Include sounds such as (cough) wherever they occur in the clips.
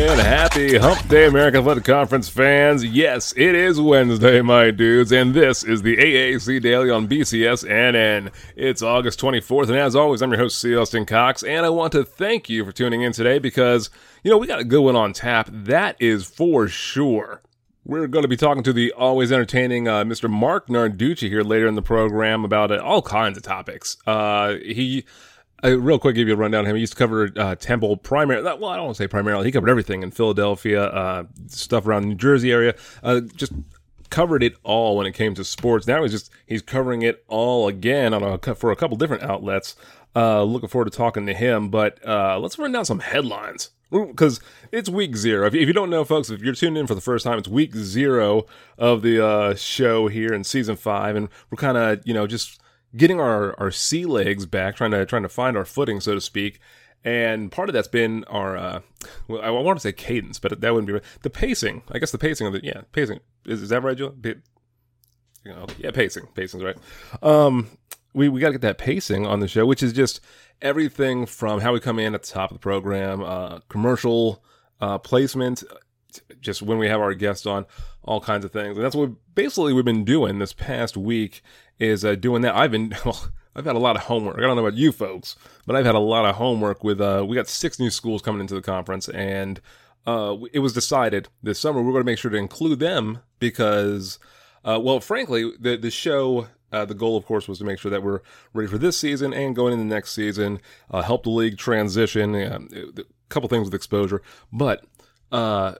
And happy Hump Day, American Athletic Conference fans. Yes, it is Wednesday, my dudes, and this is the AAC Daily on BCSNN. It's August 24th, and as always, I'm your host, C. Austin Cox, and I want to thank you for tuning in today because, you know, we got a good one on tap. That is for sure. We're going to be talking to the always entertaining uh, Mr. Marc Narducci here later in the program about uh, all kinds of topics. Uh, he uh, real quick, give you a rundown. Him, he used to cover uh, Temple primarily. Well, I don't want to say primarily. He covered everything in Philadelphia, uh, stuff around the New Jersey area. Uh, just covered it all when it came to sports. Now he's just he's covering it all again on a for a couple different outlets. Uh, looking forward to talking to him. But uh, let's run down some headlines because it's week zero. If you, if you, don't know, folks, if you're tuned in for the first time, it's week zero of the uh, show here in season five, and we're kind of you know just getting our our sea legs back, trying to trying to find our footing, so to speak. And part of that's been our, uh, well, I want to say cadence, but that wouldn't be right. the pacing. I guess the pacing of the yeah pacing is, is that right, Joe? you know, yeah, pacing, pacing's right. Um, we we got to get that pacing on the show, which is just everything from how we come in at the top of the program, uh, commercial uh, placement, just when we have our guests on, all kinds of things, and that's what basically we've been doing this past week is uh, doing that. I've been (laughs) well, I've had a lot of homework. I don't know about you folks, but I've had a lot of homework with. Uh, we got six new schools coming into the conference, and uh, it was decided this summer we're going to make sure to include them because, uh, well, frankly, the the show. Uh, the goal, of course, was to make sure that we're ready for this season and going into the next season, uh, help the league transition, a couple things with exposure. But uh,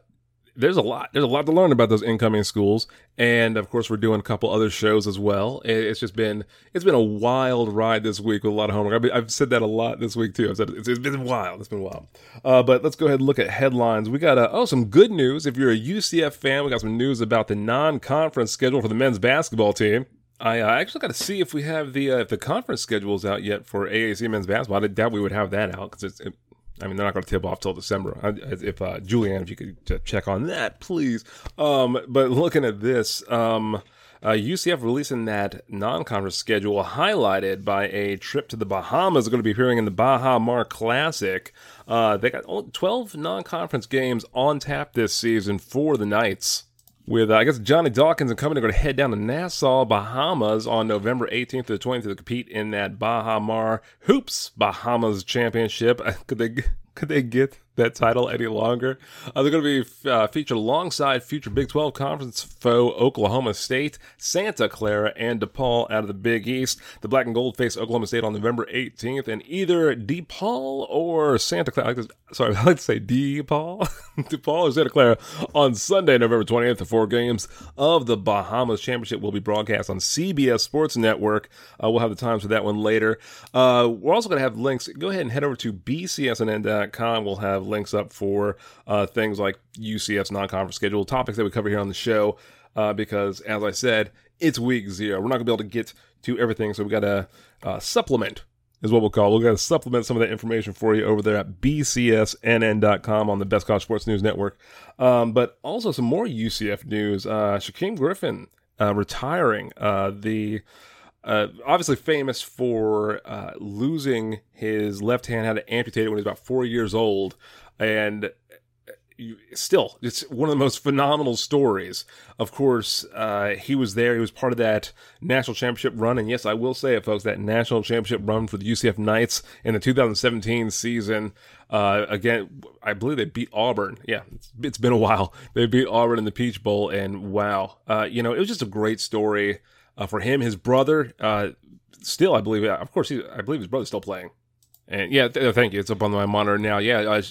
there's a lot there's a lot to learn about those incoming schools. And of course we're doing a couple other shows as well. It's just been it's been a wild ride this week with a lot of homework. I've, said that a lot this week too. I've said it's, it's been wild. It's been wild. Uh, but let's go ahead and look at headlines. We got uh, oh some good news. If you're a ucf fan we got some news about the non-conference schedule for the men's basketball team. I uh, actually got to see if we have the uh, if the conference schedules out yet for AAC men's basketball. I doubt we would have that out because it, I mean, they're not going to tip off till December. if uh, Julianne, if you could check on that, please. Um, but looking at this, um, uh, UCF releasing that non-conference schedule, highlighted by a trip to the Bahamas. Going to be appearing in the Baha Mar Classic. Uh, they got 12 non-conference games on tap this season for the Knights with, uh, I guess, Johnny Dawkins and company are going to head down to Nassau, Bahamas on November 18th to the 20th to compete in that Baha Mar Hoops Bahamas Championship. (laughs) Could they, could they get that title any longer. Uh, they're going to be uh, featured alongside future Big 12 Conference foe Oklahoma State, Santa Clara, and DePaul out of the Big East. The Black and Gold face Oklahoma State on November 18th, and either DePaul or Santa Clara, I like to, sorry, (laughs) I like to say DePaul, (laughs) DePaul or Santa Clara on Sunday, November 20th. The four games of the Bahamas Championship will be broadcast on CBS Sports Network. Uh, we'll have the times for that one later. Uh, we're also going to have links. Go ahead and head over to bcsnn.com. We'll have links up for uh, things like UCF's non-conference schedule, topics that we cover here on the show. Uh, because, as I said, it's week zero. We're not gonna be able to get to everything, so we got to uh, supplement is what we'll call. We're going to supplement some of that information for you over there at bcsnn.com on the Best College Sports News Network. Um, but also some more UCF news. Uh, Shaquem Griffin uh, retiring. Uh, the uh, obviously famous for uh, losing his left hand, had to amputate it when he was about four years old, and uh, still, it's one of the most phenomenal stories. Of course, uh, he was there. He was part of that national championship run, and yes, I will say it, folks. That national championship run for the UCF Knights in the 2017 season. Uh, again, I believe they beat Auburn. Yeah, it's, it's been a while. They beat Auburn in the Peach Bowl, and wow, uh, you know, it was just a great story uh, for him. His brother, uh, still, I believe, of course, he, I believe his brother's still playing. And yeah, th- thank you. It's up on my monitor now. Yeah, uh,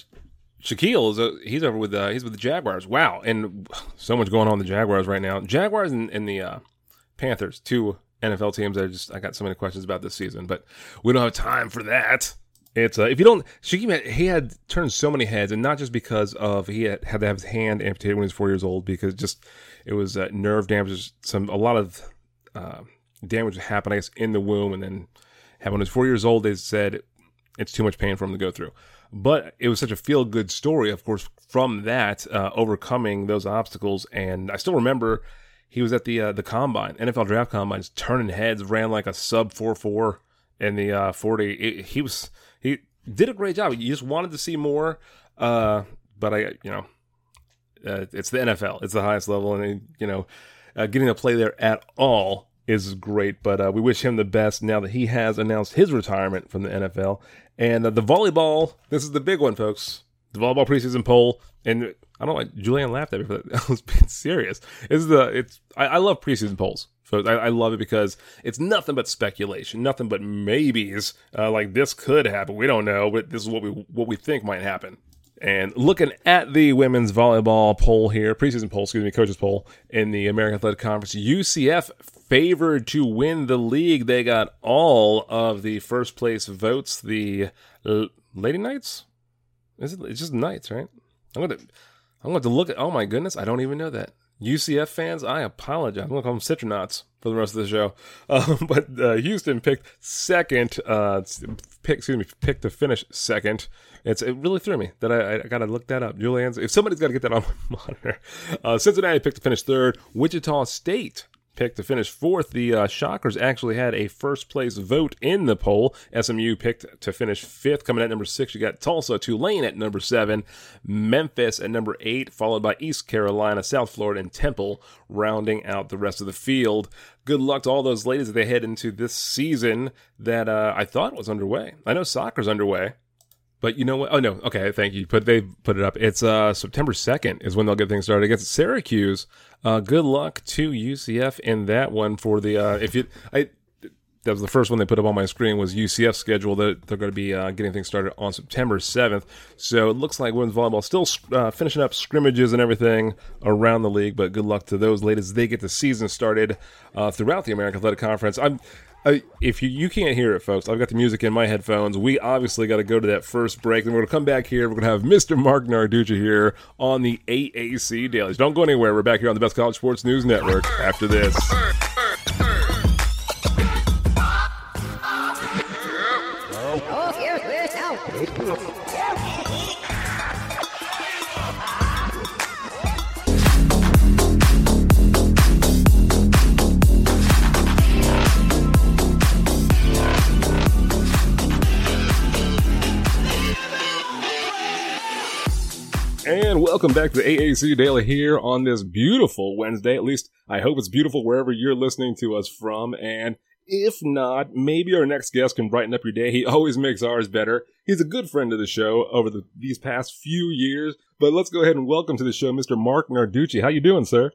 Shaquill is a, he's over with uh, he's with the Jaguars. Wow, and (sighs) so much going on the Jaguars right now. Jaguars and, and the uh, Panthers, two NFL teams. I just I got so many questions about this season, but we don't have time for that It's uh, if you don't, Shaquem had, he had turned so many heads, and not just because of he had, had to have his hand amputated when he was four years old, because just it was uh, nerve damage, some a lot of uh, damage that happened, I guess, in the womb, and then when he was four years old, they said it's too much pain for him to go through. But it was such a feel good story, of course, from that uh, overcoming those obstacles, and I still remember he was at the uh, the combine, NFL draft combines, turning heads, ran like a sub four four in the uh, forty. It, he was he did a great job. You just wanted to see more, uh, but I you know uh, it's the NFL, it's the highest level, and you know uh, getting to play there at all is great. But uh, we wish him the best now that he has announced his retirement from the NFL. And the volleyball, this is the big one, folks. The volleyball preseason poll, and I don't like Julian laughed at me, but I (laughs) was being serious. It's the it's I, I love preseason polls. So I, I, love it because it's nothing but speculation, nothing but maybes. Uh, like this could happen, we don't know, but this is what we what we think might happen. And looking at the women's volleyball poll here, preseason poll, excuse me, coaches poll in the American Athletic Conference, UCF favored to win the league. They got all of the first place votes. The Lady Knights, is it? It's just Knights, right? I'm gonna I'm going to look at. Oh my goodness, I don't even know that. UCF fans, I apologize. I'm going to call them Citronauts for the rest of the show. (laughs) Um, but uh, Houston picked second. Uh, pick, excuse me, picked to finish second. It's it really threw me that I, I got to look that up. Julian's. If somebody's got to get that on my (laughs) monitor. Uh, Cincinnati picked to finish third. Wichita State picked to finish fourth. The uh, Shockers actually had a first place vote in the poll. SMU picked to finish fifth. Coming at number six, you got Tulsa, Tulane at number seven, Memphis at number eight, followed by East Carolina, South Florida, and Temple, rounding out the rest of the field. Good luck to all those ladies as they head into this season that uh, I thought was underway. I know soccer's underway. But you know what? Oh no, okay, thank you. But they put it up. It's uh, September second is when they'll get things started against Syracuse. Uh, good luck to UCF in that one for the uh, if you I that was the first one they put up on my screen was UCF schedule that they're going to be uh, getting things started on September 7th. So it looks like women's volleyball still uh, finishing up scrimmages and everything around the league. But good luck to those ladies. They get the season started uh, throughout the American Athletic Conference. I'm If you, you can't hear it, folks, I've got the music in my headphones. We obviously got to go to that first break. Then we're going to come back here. We're going to have Mr. Marc Narducci here on the AAC Dailies. Don't go anywhere. We're back here on the Best College Sports News Network after this. Welcome back to AAC Daily here on this beautiful Wednesday. At least I hope it's beautiful wherever you're listening to us from. And if not, maybe our next guest can brighten up your day. He always makes ours better. He's a good friend of the show over the, these past few years. But let's go ahead and welcome to the show Mr. Marc Narducci. How you doing, sir?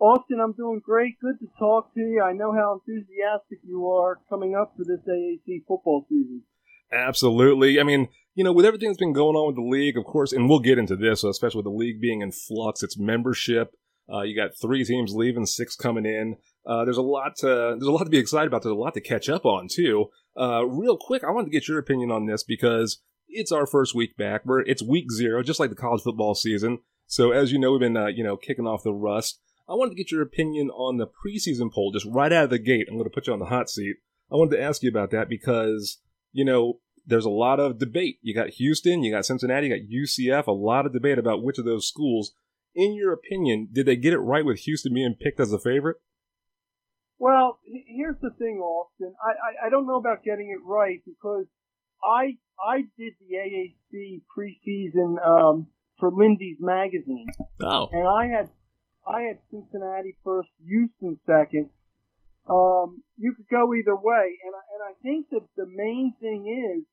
Austin, I'm doing great. Good to talk to you. I know how enthusiastic you are coming up for this AAC football season. Absolutely. I mean, you know, with everything that's been going on with the league, of course, and we'll get into this, especially with the league being in flux, its membership. Uh, you got three teams leaving, six coming in. Uh, there's a lot to there's a lot to be excited about. There's a lot to catch up on too. Uh, real quick, I wanted to get your opinion on this because it's our first week back. We're it's week zero, just like the college football season. So as you know, we've been uh, you know kicking off the rust. I wanted to get your opinion on the preseason poll, just right out of the gate. I'm going to put you on the hot seat. I wanted to ask you about that because you know there's a lot of debate. You got Houston, you got Cincinnati, you got UCF, a lot of debate about which of those schools. In your opinion, did they get it right with Houston being picked as a favorite? Well, here's the thing, Austin. I, I, I don't know about getting it right because I I did the AAC preseason um, for Lindy's magazine. Oh. And I had I had Cincinnati first, Houston second, um, you could go either way. And I, and I think that the main thing is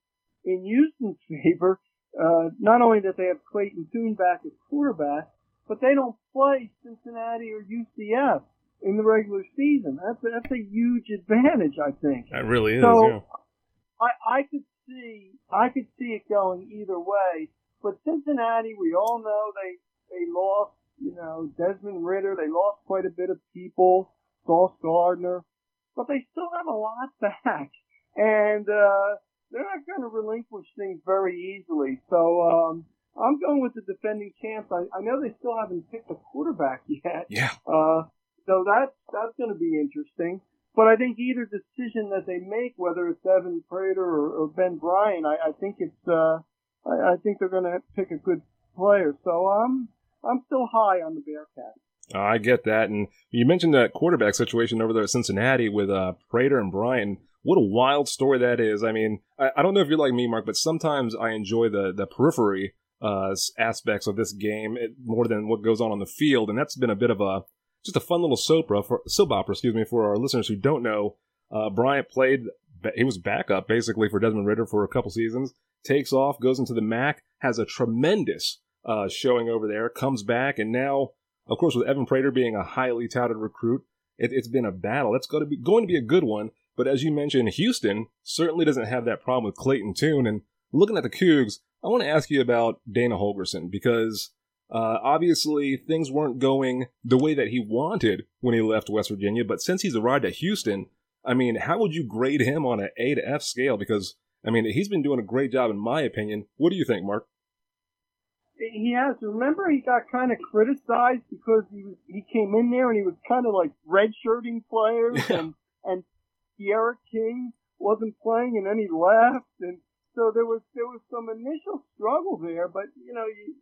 in Houston's (laughs) favor, uh, not only that they have Clayton Tune back at quarterback, but they don't play Cincinnati or UCF in the regular season. That's a, that's a huge advantage, I think. That really is. So yeah. I, I could see I could see it going either way. But Cincinnati, we all know they they lost, you know, Desmond Ridder. They lost quite a bit of people. Sauce Gardner, but they still have a lot back. And uh, they're not going to relinquish things very easily. So um, I'm going with the defending champs. I, I know they still haven't picked a quarterback (laughs) yet. Yeah. Uh, so that's that's going to be interesting. But I think either decision that they make, whether it's Evan Prater or, or Ben Bryant, I, I think it's uh, I, I think they're going to pick a good player. So I'm I'm still high on the Bearcats. Uh, I get that, and you mentioned that quarterback situation over there at Cincinnati with uh, Prater and Bryant. What a wild story that is. I mean, I, I don't know if you're like me, Marc, but sometimes I enjoy the the periphery uh, aspects of this game more than what goes on on the field, and that's been a bit of a just a fun little soap opera, for, soap opera, excuse me, for our listeners who don't know. Uh, Bryant played, he was backup basically for Desmond Ridder for a couple seasons. Takes off, goes into the MAC, has a tremendous uh, showing over there, comes back, and now, of course, with Evan Prater being a highly touted recruit, it, has been a battle. It's going to be going to be a good one. But as you mentioned, Houston certainly doesn't have that problem with Clayton Tune. And looking at the Cougs, I want to ask you about Dana Holgorsen because uh, obviously, things weren't going the way that he wanted when he left West Virginia, but since he's arrived at Houston, I mean, how would you grade him on an A to F scale? Because, I mean, he's been doing a great job, in my opinion. What do you think, Marc? He has. Remember, he got kind of criticized because he was he came in there and he was kind of like redshirting players, yeah. and and D'Eriq King wasn't playing, and then he left, and so there was there was some initial struggle there. But you know, you,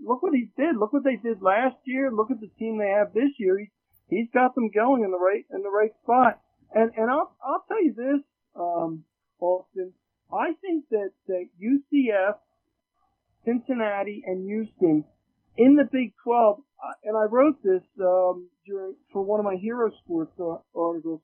look what he did. Look what they did last year. Look at the team they have this year. He, he's got them going in the right in the right spot. And and I'll I'll tell you this, um, Austin. I think that that UCF, Cincinnati, and Houston in the Big 12. Uh, and I wrote this um, during for one of my Hero Sports articles.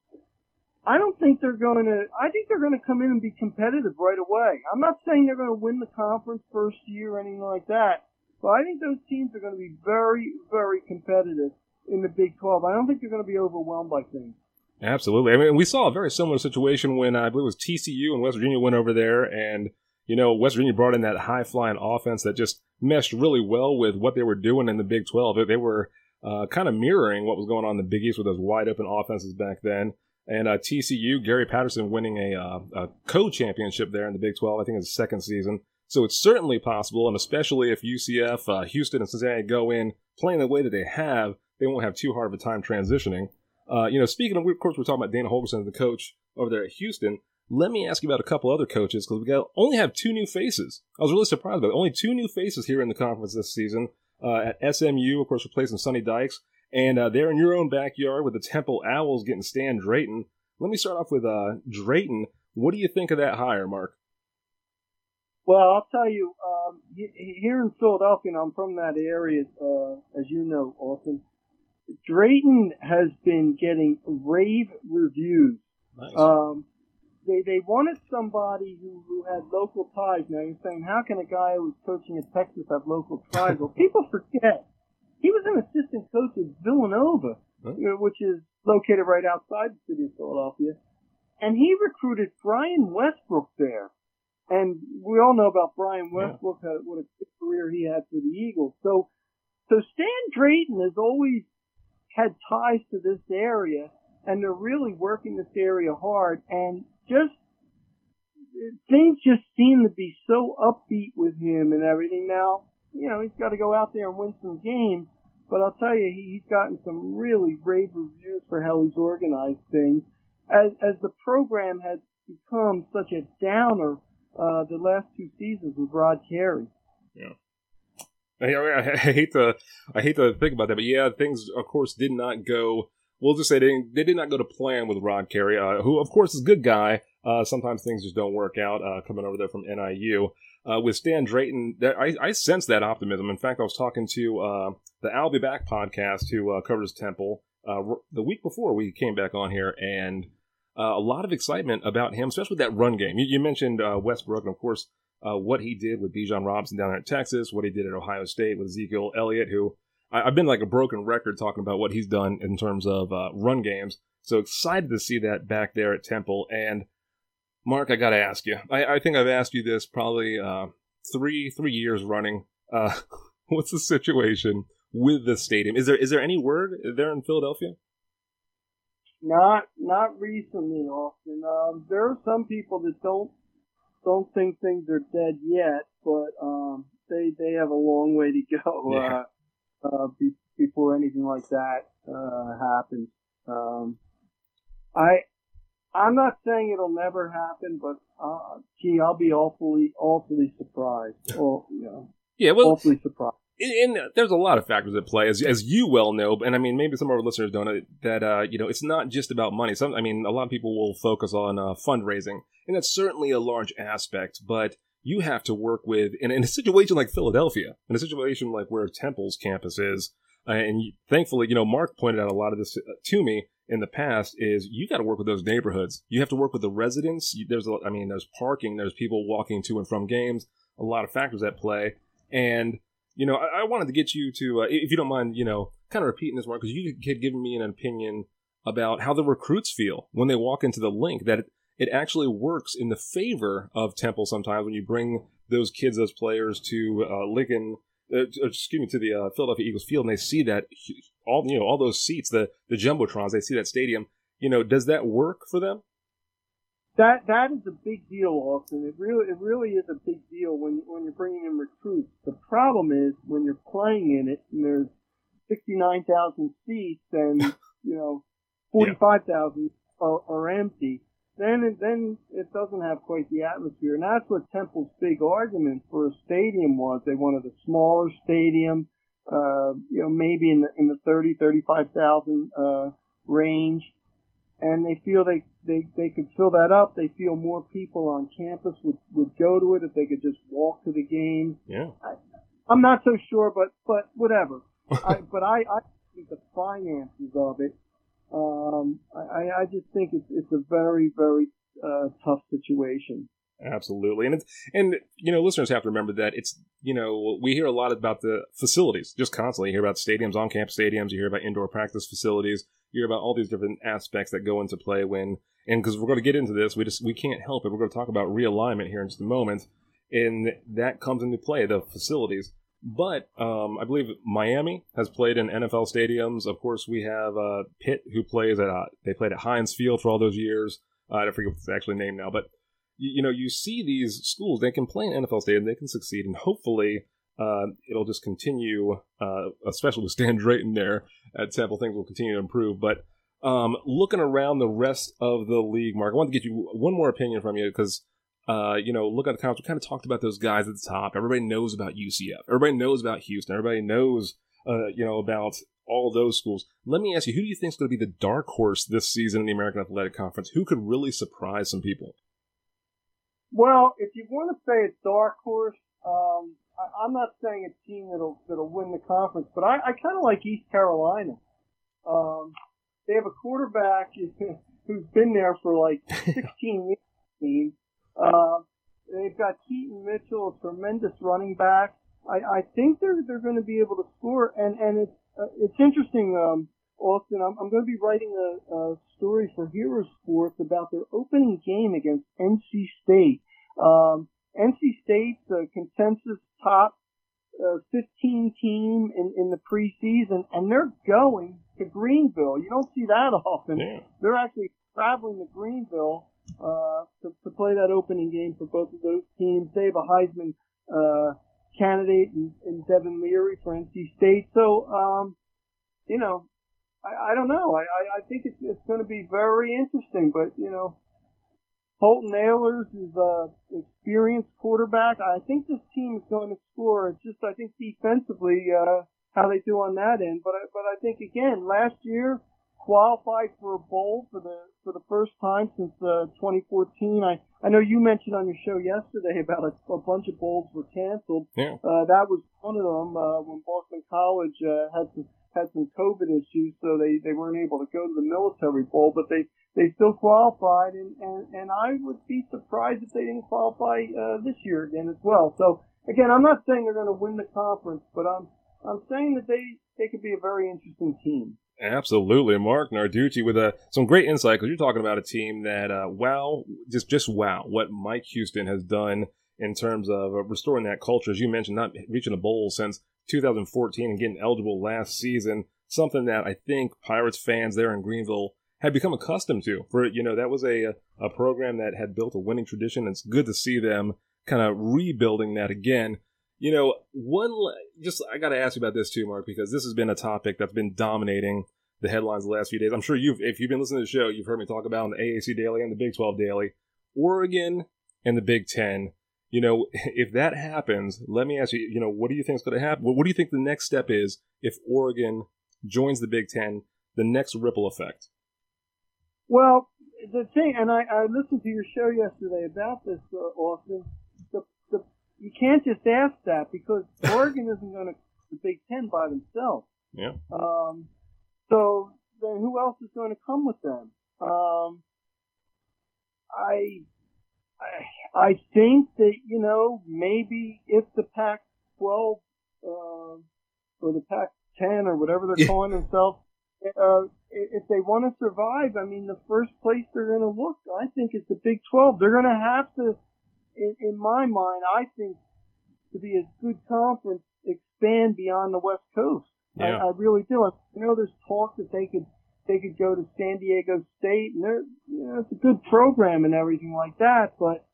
I don't think they're going to. I think they're going to come in and be competitive right away. I'm not saying they're going to win the conference first year or anything like that. But I think those teams are going to be very, very competitive in the Big 12. I don't think they're going to be overwhelmed by things. Absolutely. I mean, we saw a very similar situation when I believe it was TCU and West Virginia went over there, and you know West Virginia brought in that high flying offense that just meshed really well with what they were doing in the Big 12. They were uh, kind of mirroring what was going on in the Big East with those wide open offenses back then. And uh, TCU, Gary Patterson winning a, uh, a co-championship there in the Big 12. I think it's his second season. So it's certainly possible, and especially if UCF, uh, Houston, and Cincinnati go in playing the way that they have, they won't have too hard of a time transitioning. Uh, you know, speaking of, of course, we're talking about Dana Holgorsen, the coach over there at Houston. Let me ask you about a couple other coaches because we got only have two new faces. I was really surprised about it. Only two new faces here in the conference this season. Uh, at SMU, of course, replacing Sonny Dykes, and uh, they're in your own backyard with the Temple Owls getting Stan Drayton. Let me start off with uh, Drayton. What do you think of that hire, Marc? Well, I'll tell you, um, here in Philadelphia, and I'm from that area, uh, as you know, Austin, Drayton has been getting rave reviews. Nice. Um, they they wanted somebody who, who had local ties. Now you're saying, how can a guy who's coaching in Texas have local ties? well, (laughs) people forget he was an assistant coach at Villanova, huh? which is located right outside the city of Philadelphia, and he recruited Brian Westbrook there. And we all know about Brian Westbrook, yeah. what a career he had for the Eagles. So, so Stan Drayton has always had ties to this area, and they're really working this area hard. And just things just seem to be so upbeat with him and everything. Now, you know, he's got to go out there and win some games. But I'll tell you, he's gotten some really rave reviews for how he's organized things. As as the program has become such a downer uh, the last two seasons with Rod Carey. Yeah. I, I, I, hate to I hate to think about that, but yeah, things of course did not go. We'll just say they, they did not go to plan with Rod Carey, uh, who of course is a good guy. Uh, sometimes things just don't work out. Uh, coming over there from NIU uh, with Stan Drayton, I, I sense that optimism. In fact, I was talking to uh, the I'll Be Back podcast, who covers Temple, the week before we came back on here, and uh, a lot of excitement about him, especially with that run game. You, you mentioned uh, Westbrook, and of course, uh, what he did with Bijan Robinson down there at Texas, what he did at Ohio State with Ezekiel Elliott, who I, have been like a broken record talking about what he's done in terms of uh, run games. So excited to see that back there at Temple. And Marc, I got to ask you. I, I, think I've asked you this probably uh, three three years running. Uh, (laughs) what's the situation with the stadium? Is there is there any word there in Philadelphia? Not not recently, Austin. Um, there are some people that don't don't think things are dead yet, but um, they they have a long way to go (laughs) Yeah. uh, uh, be, before anything like that uh, happens. Um, I I'm not saying it'll never happen, but uh, gee, I'll be awfully awfully surprised. Or you know, Yeah, well, awfully surprised. and and there's a lot of factors at play, as as you well know. And I mean, maybe some of our listeners don't know that. Uh, you know, it's not just about money. Some, I mean, a lot of people will focus on uh, fundraising, and that's certainly a large aspect. But you have to work with, in, in a situation like Philadelphia, in a situation like where Temple's campus is, uh, and thankfully, you know, Marc pointed out a lot of this uh, to me in the past. Is you got to work with those neighborhoods. You have to work with the residents. You, there's, I mean, there's parking. There's people walking to and from games. A lot of factors at play, and you know, I, I wanted to get you to, uh, if you don't mind, you know, kind of repeating this, Marc, because you had given me an opinion about how the recruits feel when they walk into the Linc. That it, it actually works in the favor of Temple sometimes when you bring those kids, those players to uh, Lincoln, uh, excuse me, to the uh, Philadelphia Eagles field, and they see that all you know, all those seats, the the jumbotrons, they see that stadium. You know, does that work for them? That that is a big deal, Austin. It really it really is a big deal when when you're bringing in recruits. The problem is when you're playing in it and there's sixty nine thousand seats and (laughs) you know forty five thousand are, are empty. Then it, then it doesn't have quite the atmosphere, and that's what Temple's big argument for a stadium was. They wanted a smaller stadium, uh, you know, maybe in the in the thirty thirty five thousand uh, range and they feel they, they, they could fill that up. They feel more people on campus would, would go to it if they could just walk to the game. Yeah. I'm not so sure, but, but whatever. (laughs) I, but I, I think the finances of it, um, I, I just think it's, it's a very, very, uh, tough situation. Absolutely, and it's and you know listeners have to remember that it's you know we hear a lot about the facilities just constantly. You hear about stadiums, on campus stadiums. You hear about indoor practice facilities. You hear about all these different aspects that go into play when and because we're going to get into this, we just we can't help it. We're going to talk about realignment here in just a moment, and that comes into play the facilities. But um, I believe Miami has played in NFL stadiums. Of course, we have uh, Pitt who plays at uh, they played at Heinz Field for all those years. Uh, I don't forget what it's actually named now, but you, you know, you see these schools, they can play in NFL stadium, they can succeed, and hopefully uh, it'll just continue, uh, especially with Stan Drayton there at Temple, things will continue to improve. But um, looking around the rest of the league, Marc, I want to get you one more opinion from you because, uh, you know, look at the conference. We kind of talked about those guys at the top. Everybody knows about UCF. Everybody knows about Houston. Everybody knows, uh, you know, about all those schools. Let me ask you, who do you think is going to be the dark horse this season in the American Athletic Conference? Who could really surprise some people? Well, if you want to say a dark horse, um, I, I'm not saying a team that'll that'll win the conference, but I, I kind of like East Carolina. Um, they have a quarterback (laughs) who's been there for like (laughs) 16 years. Uh, they've got Keaton Mitchell, a tremendous running back. I, I think they're they're going to be able to score, and and it's uh, it's interesting. Um, Austin, I'm, I'm going to be writing a, a story for Hero Sports about their opening game against NC State. Um, NC State's a consensus top uh, 15 team in, in the preseason, and they're going to Greenville. You don't see that (laughs) often. Yeah. They're actually traveling to Greenville uh, to, to play that opening game for both of those teams. They have a Heisman uh, candidate in, in Devin Leary for NC State. So, um, you know, I, I don't know. I, I, I think it's, it's going to be very interesting, but, you know, Holton Ahlers is a experienced quarterback. I think this team is going to score. It's just, I think defensively, uh, how they do on that end. But I, but I think again, last year qualified for a bowl for the, for the first time since, uh, 2014. I, I know you mentioned on your show yesterday (laughs) about a, a bunch of bowls were canceled. Yeah. Uh, that was one of them, uh, when Boston College, uh, had some, had some COVID issues, so they, they weren't able to go to the military bowl, but they, they still qualified, and, and, and I would be surprised if they didn't qualify uh, this year again as well. So again, I'm not saying they're going to win the conference, but I'm I'm saying that they they could be a very interesting team. Absolutely, Marc Narducci with uh, some great insight because you're talking about a team that uh, wow, just just wow, what Mike Houston has done in terms of uh, restoring that culture, as you mentioned, not reaching a bowl since 2014 and getting eligible last season. Something that I think Pirates fans there in Greenville had become accustomed to. For you know, that was a a program that had built a winning tradition. It's good to see them kind of rebuilding that again. You know, one just I got to ask you about this too, Marc, because this has been a topic that's been dominating the headlines the last few days. I'm sure you've, if you've been listening to the show, you've heard me talk about the AAC Daily and the Big 12 Daily, Oregon and the Big Ten. You know, (laughs) if that happens, let me ask you, you know, what do you think is going to happen? What do you think the next step is if Oregon joins the Big Ten? The next ripple effect. Well, the thing, and I, I listened to your show yesterday about this, uh, Austin. The, the, you can't just ask that because (laughs) Oregon isn't going to the Big Ten by themselves. Yeah. Um, so then who else is going to come with them? Um, I, I, I think that, you know, maybe if the Pac 12, uh, or the Pac 10 or whatever they're Yeah. calling themselves, uh, if they want to survive, I mean, the first place they're going to look, I think, is the Big 12. They're going to have to, in, in my mind, I think, to be a good conference, expand beyond the West Coast. Yeah. I, I really do. I know there's talk that they could they could go to San Diego State, and they're you know it's a good program and everything like that. But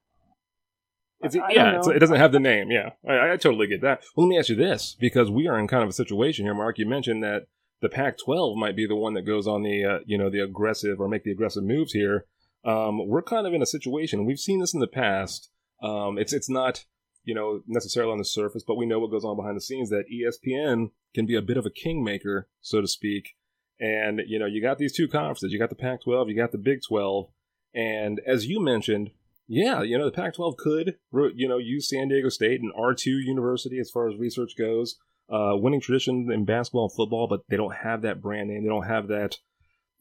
It's, yeah, it's, it doesn't have the name. Yeah, I, I totally get that. Well, let me ask you this, because we are in kind of a situation here, Marc. You mentioned that the Pac-12 might be the one that goes on the uh, you know the aggressive or make the aggressive moves here. Um, we're kind of in a situation. We've seen this in the past. Um, it's it's not you know necessarily on the surface, but we know what goes on behind the scenes. That ESPN can be a bit of a kingmaker, so to speak. And you know you got these two conferences. You got the Pac-12. You got the Big 12. And as you mentioned, yeah, you know, the Pac 12 could, you know, use San Diego State and R2 University as far as research goes. Uh, winning tradition in basketball and football, but they don't have that brand name. They don't have that,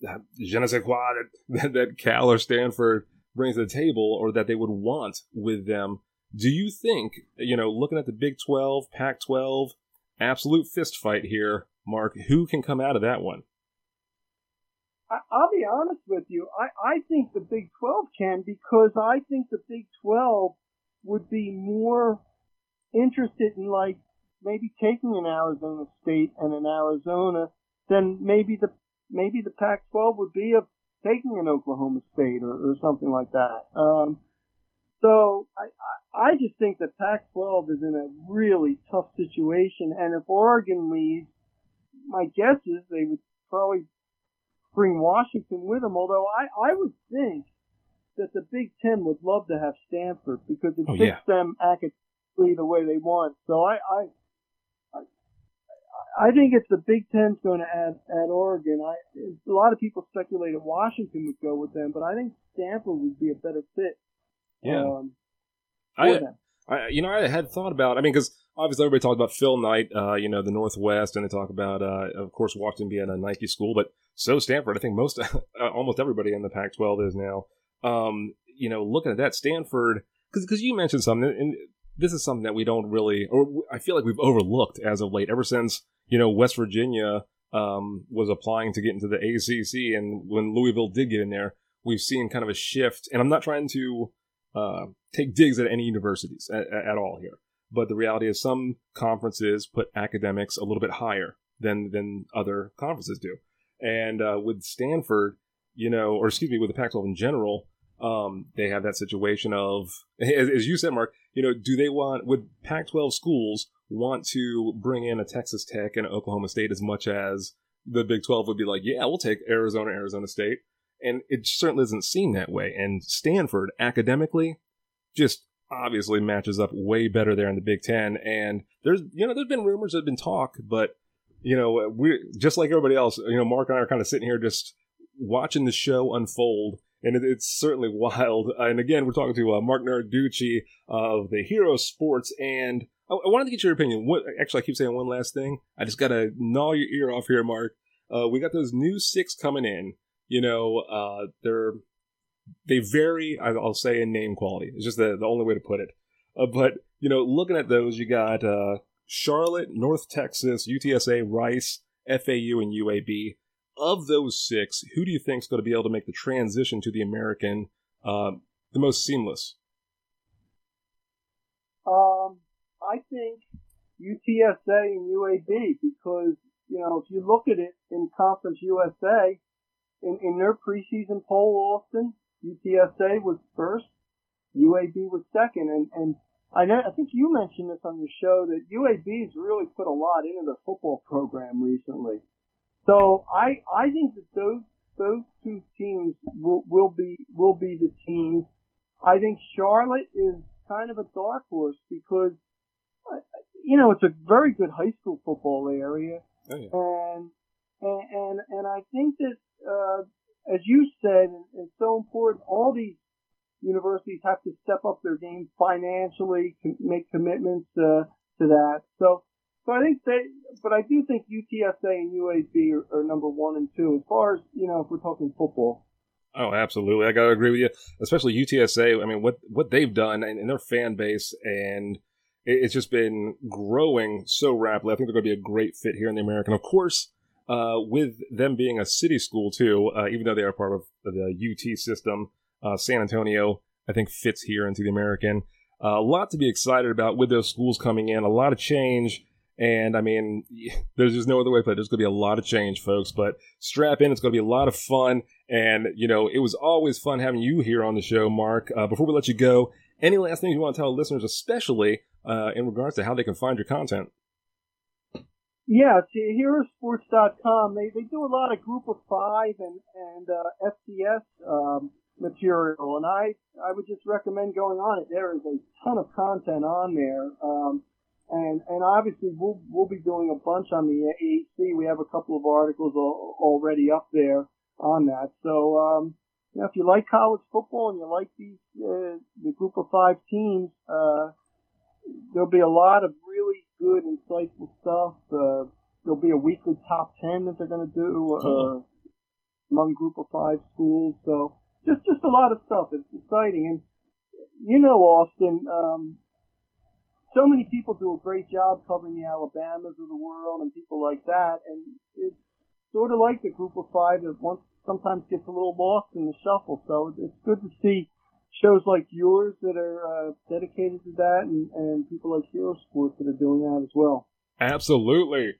that je ne sais quoi that, that Cal or Stanford brings to the table or that they would want with them. Do you think, you know, looking at the Big 12, Pac 12, absolute fist fight here, Marc, who can come out of that one? I, I'll be honest with you. I, I think the Big 12 can because I think the Big 12 would be more interested in like maybe taking an Arizona State and an Arizona than maybe the maybe the Pac-12 would be of taking an Oklahoma State or, or something like that. Um, so I, I I just think that Pac-12 is in a really tough situation, and if Oregon leaves, my guess is they would probably bring Washington with them. Although I, I would think that the Big Ten would love to have Stanford because it Oh, fits yeah. them academically the way they want. So I, I, I, I think if the Big Ten's going to add add Oregon, I a lot of people speculated Washington would go with them, but I think Stanford would be a better fit. Yeah. Um, for I, them. I, you know, I had thought about. I mean, because obviously everybody talks about Phil Knight, uh, you know, the Northwest, and they talk about, uh, of course, Washington being a Nike school, but so Stanford. I think most, (laughs) almost everybody in the Pac-12 is now. Um, you know, looking at that, Stanford, because you mentioned something, and this is something that we don't really, or I feel like we've overlooked as of late. Ever since you know West Virginia um, was applying to get into the ACC, and when Louisville did get in there, we've seen kind of a shift. And I'm not trying to uh, take digs at any universities at, at all here. But the reality is, some conferences put academics a little bit higher than than other conferences do. And uh, with Stanford, you know, or excuse me, with the Pac-12 in general, um, they have that situation of, (laughs) as, as you said, Marc, you know, do they want would Pac-12 schools want to bring in a Texas Tech and Oklahoma State as much as the Big 12 would be like, yeah, we'll take Arizona, Arizona State, and it certainly doesn't seem that way. And Stanford, academically, just obviously matches up way better there in the Big Ten. And there's, you know, there's been rumors, there's been talk, but you know, we just like everybody else. You know, Marc and I are kind of sitting here just watching the show unfold. And it, it's certainly (laughs) wild. And again, we're talking to uh, Marc Narducci of the Hero Sports. And I, I wanted to get your opinion. What, actually, I keep saying one last thing. I just got to gnaw your ear off here, Marc. Uh, we got those new six coming in. You know, uh, they're they vary. I'll say in name quality. It's just the the only way to put it. Uh, but you know, looking at those, you got uh, Charlotte, North Texas, UTSA, Rice, FAU, and UAB. Of those six, who do you think is going to be able to make the transition to the American uh, the most seamless? Um, I think UTSA and UAB because you know if you look at it in Conference USA, in, in their preseason poll, Austin, UTSA was first, UAB was second, and and I know I think you mentioned this on your show that UAB's really put a lot into their football program recently. So I I think that those those two teams will will be will be the teams. I think Charlotte is kind of a dark horse because uh, you know it's a very good high school football area, Oh, yeah. and and and, and I think that uh, as you said, it's so important. All these universities have to step up their game financially, to make commitments uh, to that. So, so I think they, but I do think UTSA and UAB are, are number one and two as far as you know if we're talking football. Oh, absolutely. I gotta agree with you, especially UTSA. I mean, what what they've done and, and their fan base, and it, it's just been growing so rapidly. I think they're going to be a great fit here in the American. Of course, uh, with them being a city school too, uh, even though they are part of the UT system, uh, San Antonio, I think fits here into the American. Uh, a lot to be excited about with those schools coming in. A lot of change. And I mean, (laughs) there's just no other way to put it. There's going to be a lot of change, folks. But strap in. It's going to be a lot of fun. And, you know, it was always fun having you here on the show, Marc. Uh, before we let you go, any last things you want to tell listeners, especially uh, in regards to how they can find your content? Yeah, see, herosports.com, they, they do a lot of group of five and, and, uh, FCS, um, material. And I, I would just recommend going on it. There is a ton of content on there. Um, and, and obviously we'll, we'll be doing a bunch on the AAC. We have a couple of articles al- already up there on that. So, um, you know, if you like college football and you like these, uh, the group of five teams, uh, there'll be a lot of really good, insightful stuff. Uh, there'll be a weekly top ten that they're going to do uh, among group of five schools. So just just a lot of stuff. It's exciting, and you know, Austin. Um, so many people do a great job covering the Alabamas of the world and people like that, and it's sort of like the group of five that once sometimes gets a little lost in the shuffle. So it's good to see shows like yours that are uh, dedicated to that and, and people like Hero Sports that are doing that as well. Absolutely.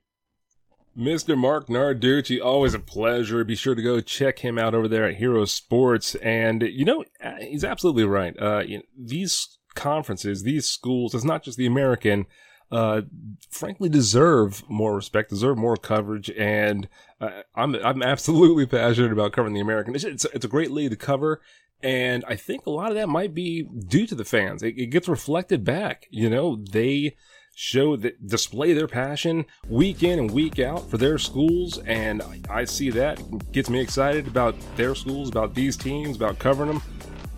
Mr. Marc Narducci, always a pleasure. Be sure to go check him out over there at Hero Sports. And, you know, uh, he's absolutely right. Uh, you know, these conferences, these schools, it's not just the American, uh, frankly deserve more respect, deserve more coverage. And uh, I'm, I'm absolutely (laughs) passionate about covering the American. It's, it's, it's a great league to cover. And I think a lot of that might be due to the fans. It, it gets reflected back. You know, they show that display their passion week in and week out for their schools. And I, I see that gets me excited about their schools, about these teams, about covering them.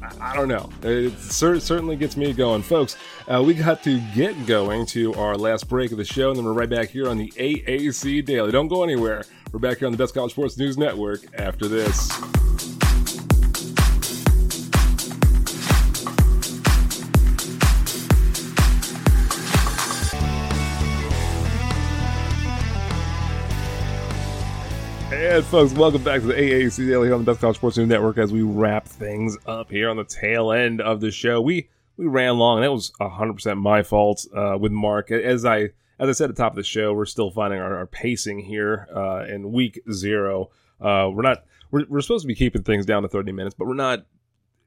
I, I don't know. It cer- certainly gets me going. Folks, uh, we got to get going to our last break of the show, and then we're right back here on the AAC Daily. Don't go anywhere. We're back here on the Best College Sports News Network after this. And folks, welcome back to the AAC Daily on the Best College Sports News Network as we wrap things up here on the tail end of the show. We we ran long, and that was 100% my fault uh, with Marc. As I as I said at the top of the show, we're still finding our, our pacing here uh, in week zero. Uh, we're not we're, we're supposed to be keeping things down to 30 minutes, but we're not.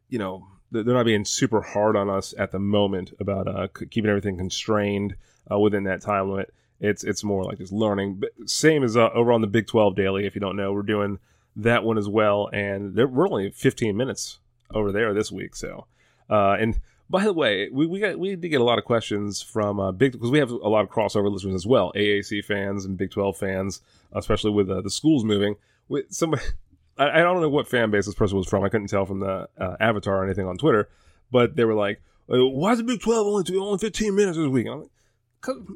You know, they're not being super hard on us at the moment about uh, keeping everything constrained uh, within that time limit. It's it's more like just learning. But same as uh, over on the Big 12 Daily. If you don't know, we're doing that one as well, and we're only 15 minutes over there this week. So, uh, and by the way, we, we got we did get a lot of questions from uh, Big because we have a lot of crossover listeners as well, AAC fans and Big 12 fans, especially with uh, the schools moving. With somebody, I, I don't know what fan base this person was from. I couldn't tell from the uh, avatar or anything on Twitter, but they were like, "Why is the Big 12 only only 15 minutes this week?" And I'm like,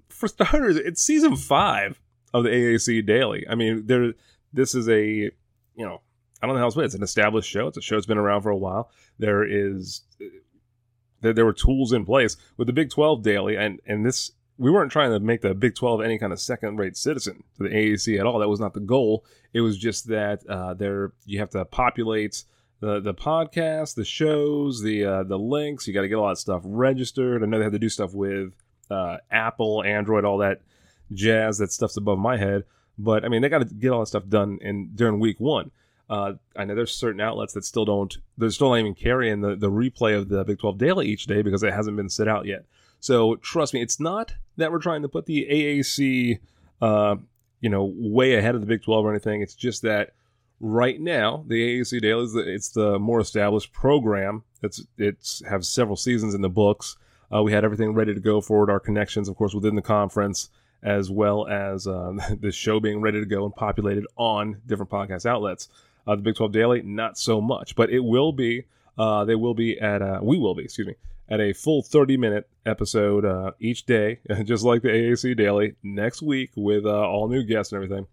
for starters, it's season five of the AAC Daily. I mean, there. This is a, you know, I don't know how else to put it. It's an established show. It's a show that's been around for a while. There is, there, there were tools in place with the Big Twelve Daily, and and this we weren't trying to make the Big Twelve any kind of second-rate citizen to the AAC at all. That was not the goal. It was just that uh, there you have to populate the the podcast, the shows, the uh, the links. You got to get a lot of stuff registered. I know they had to do stuff with uh, Apple, Android, all that jazz. That stuff's above my head. But I mean, they got to get all that stuff done in during week one. Uh, I know there's certain outlets that still don't, they're still not even carrying the, the replay of the Big 12 Daily each day because it hasn't been set out yet. So trust me, it's not that we're trying to put the AAC, uh, you know, way ahead of the Big 12 or anything. It's just that right now the AAC Daily is the, it's the more established program. It's it's have several seasons in the books. Uh, we had everything ready to go forward. Our connections, of course, within the conference, as well as uh, (laughs) the show being ready to go and populated on different podcast outlets. Uh, the Big 12 Daily, not so much, but it will be. Uh, they will be at. Uh, we will be. Excuse me. At a full 30 minute episode uh, each day, (laughs) just like the AAC Daily next week with uh, all new guests and everything.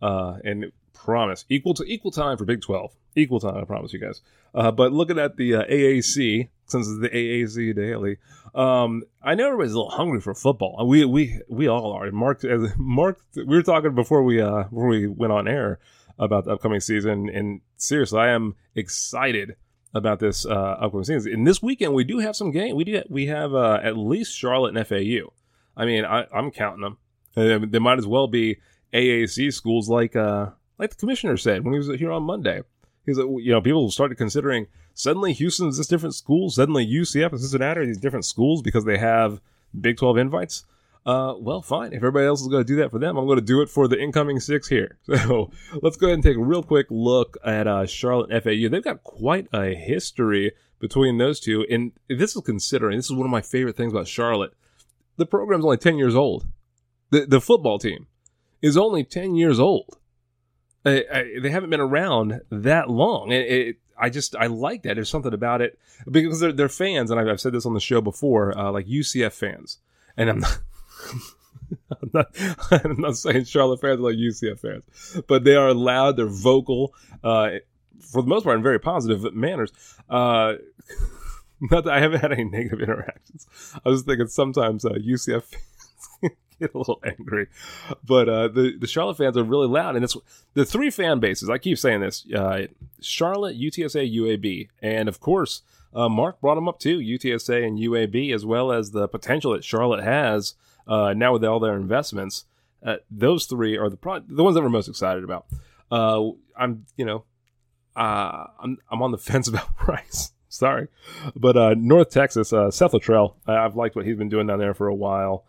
Uh, and promise equal to equal time for Big 12. Equal time, I promise you guys. Uh, but looking at the AAC, since it's the AAC Daily, um, I know everybody's a little hungry for football. We we we all are. Marc, Marc, we were talking before we uh before we went on air about the upcoming season. And seriously, I am excited about this uh, upcoming season. And this weekend, we do have some game. We do we have uh, at least Charlotte and FAU. I mean, I, am counting them. Uh, they might as well be AAC schools, like uh, like the commissioner said when he was here on Monday. He's like, you know, people started considering suddenly Houston's this different school, suddenly UCF and Cincinnati are these different schools because they have Big 12 invites. Uh, well, fine. If everybody else is going to do that for them, I'm going to do it for the incoming six here. (laughs) So let's go ahead and take a real quick look at uh, Charlotte FAU. They've got quite a history between those two, and this is considering this is one of my favorite things about Charlotte. The program's only 10 years old. The the football team is only 10 years old. I, I, they haven't been around that long. It, it, I just I like that. There's something about it because they're, they're fans, and I've, I've said this on the show before, uh, like UCF fans, and I'm not. (laughs) I'm not, I'm not saying Charlotte fans are like UCF fans, but they are loud, they're vocal, uh, for the most part in very positive manners. Uh, (laughs) not that I haven't had any (laughs) negative interactions. I was thinking sometimes uh, UCF get (laughs) a little angry, but uh, the the Charlotte fans are really loud, and it's the three fan bases. I keep saying this: uh, Charlotte, UTSA, UAB, and of course. Uh, Marc brought them up too, UTSA and UAB, as well as the potential that Charlotte has uh, now with all their investments, uh, those three are the pro- the ones that we're most excited about. Uh, I'm you know uh, I'm I'm on the (laughs) fence about (laughs) Rice. Sorry, but uh, North Texas, uh, Seth Littrell, I've liked what he's been doing down there for a while.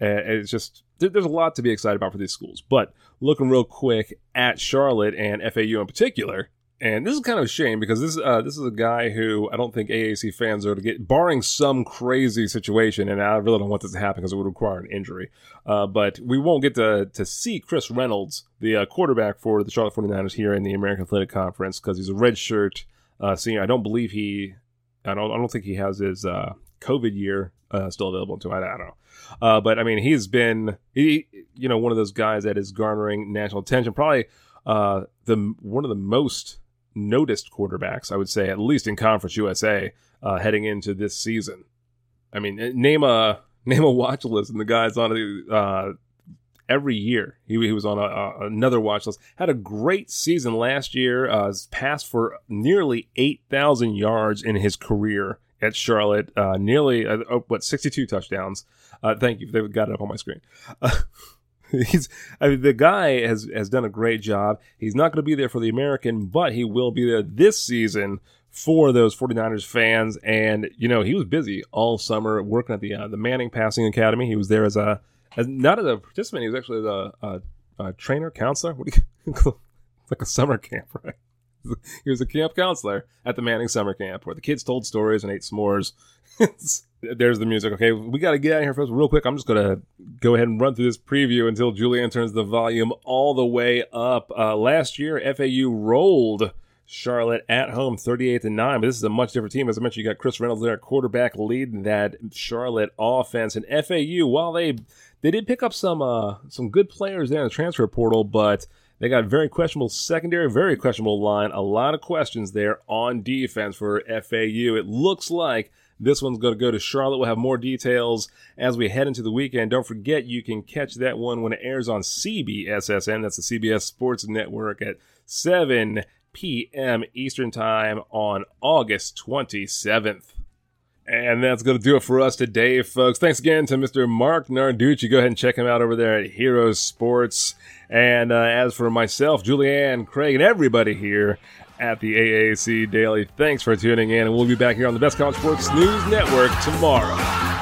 It's just there's a lot to be excited about for these schools. But looking real quick at Charlotte and FAU in particular, and this is kind of a shame because this uh, this is a guy who I don't think AAC fans are to get, barring some crazy situation, and I really don't want this to happen because it would require an injury. Uh, but we won't get to, to see Chris Reynolds, the uh, quarterback for the Charlotte 49ers here in the American Athletic Conference, because he's a redshirt uh, senior. I don't believe he, I don't, I don't think he has his uh, COVID year uh, still available to. I, I don't know. Uh, but I mean, he's been, he, you know, one of those guys that is garnering national attention. Probably the one of the most noticed quarterbacks, I would say, at least in Conference USA, uh, heading into this season. I mean, name a (laughs) name a watch list, and the guy's on it uh, every year. He, he was on a, a, another watch list. Had a great season last year. Uh, passed for nearly eight thousand yards in his career at Charlotte. Uh, nearly uh, oh, what sixty two touchdowns. Uh, thank you. They've got it up on my screen. (laughs) he's I mean, the guy has has done a great job. He's not going to be there for the American, but he will be there this season for those 49ers fans. And you know, he was busy all summer working at the uh, the Manning Passing Academy. He was there as a as not as a participant. He was actually a, a, a trainer, counselor. What do you (laughs) like a summer camp, right? He was a camp counselor at the Manning summer camp where the kids told stories and ate s'mores. (laughs) there's the music. Okay, we got to get out of here first, real quick. I'm just gonna go ahead and run through this preview until Julian turns the volume all the way up. Uh, last year, FAU rolled Charlotte at home, 38 to nine. But this is a much different team. As I mentioned, you got Chris Reynolds there, quarterback, leading that Charlotte offense. And FAU, while they they did pick up some uh, some good players there in the transfer portal, but they got very questionable secondary, very questionable line. A lot of questions there on defense for FAU. It looks like this one's going to go to Charlotte. We'll have more details as we head into the weekend. Don't forget, you can catch that one when it airs on CBSSN. That's the CBS Sports Network at 7 p.m. Eastern Time on August 27th. And that's going to do it for us today, folks. Thanks again to Mr. Marc Narducci. Go ahead and check him out over there at Heroes Sports. And uh, as for myself, Julianne, Craig, and everybody here at the AAC Daily, thanks for tuning in. And we'll be back here on the Best College Sports News Network tomorrow.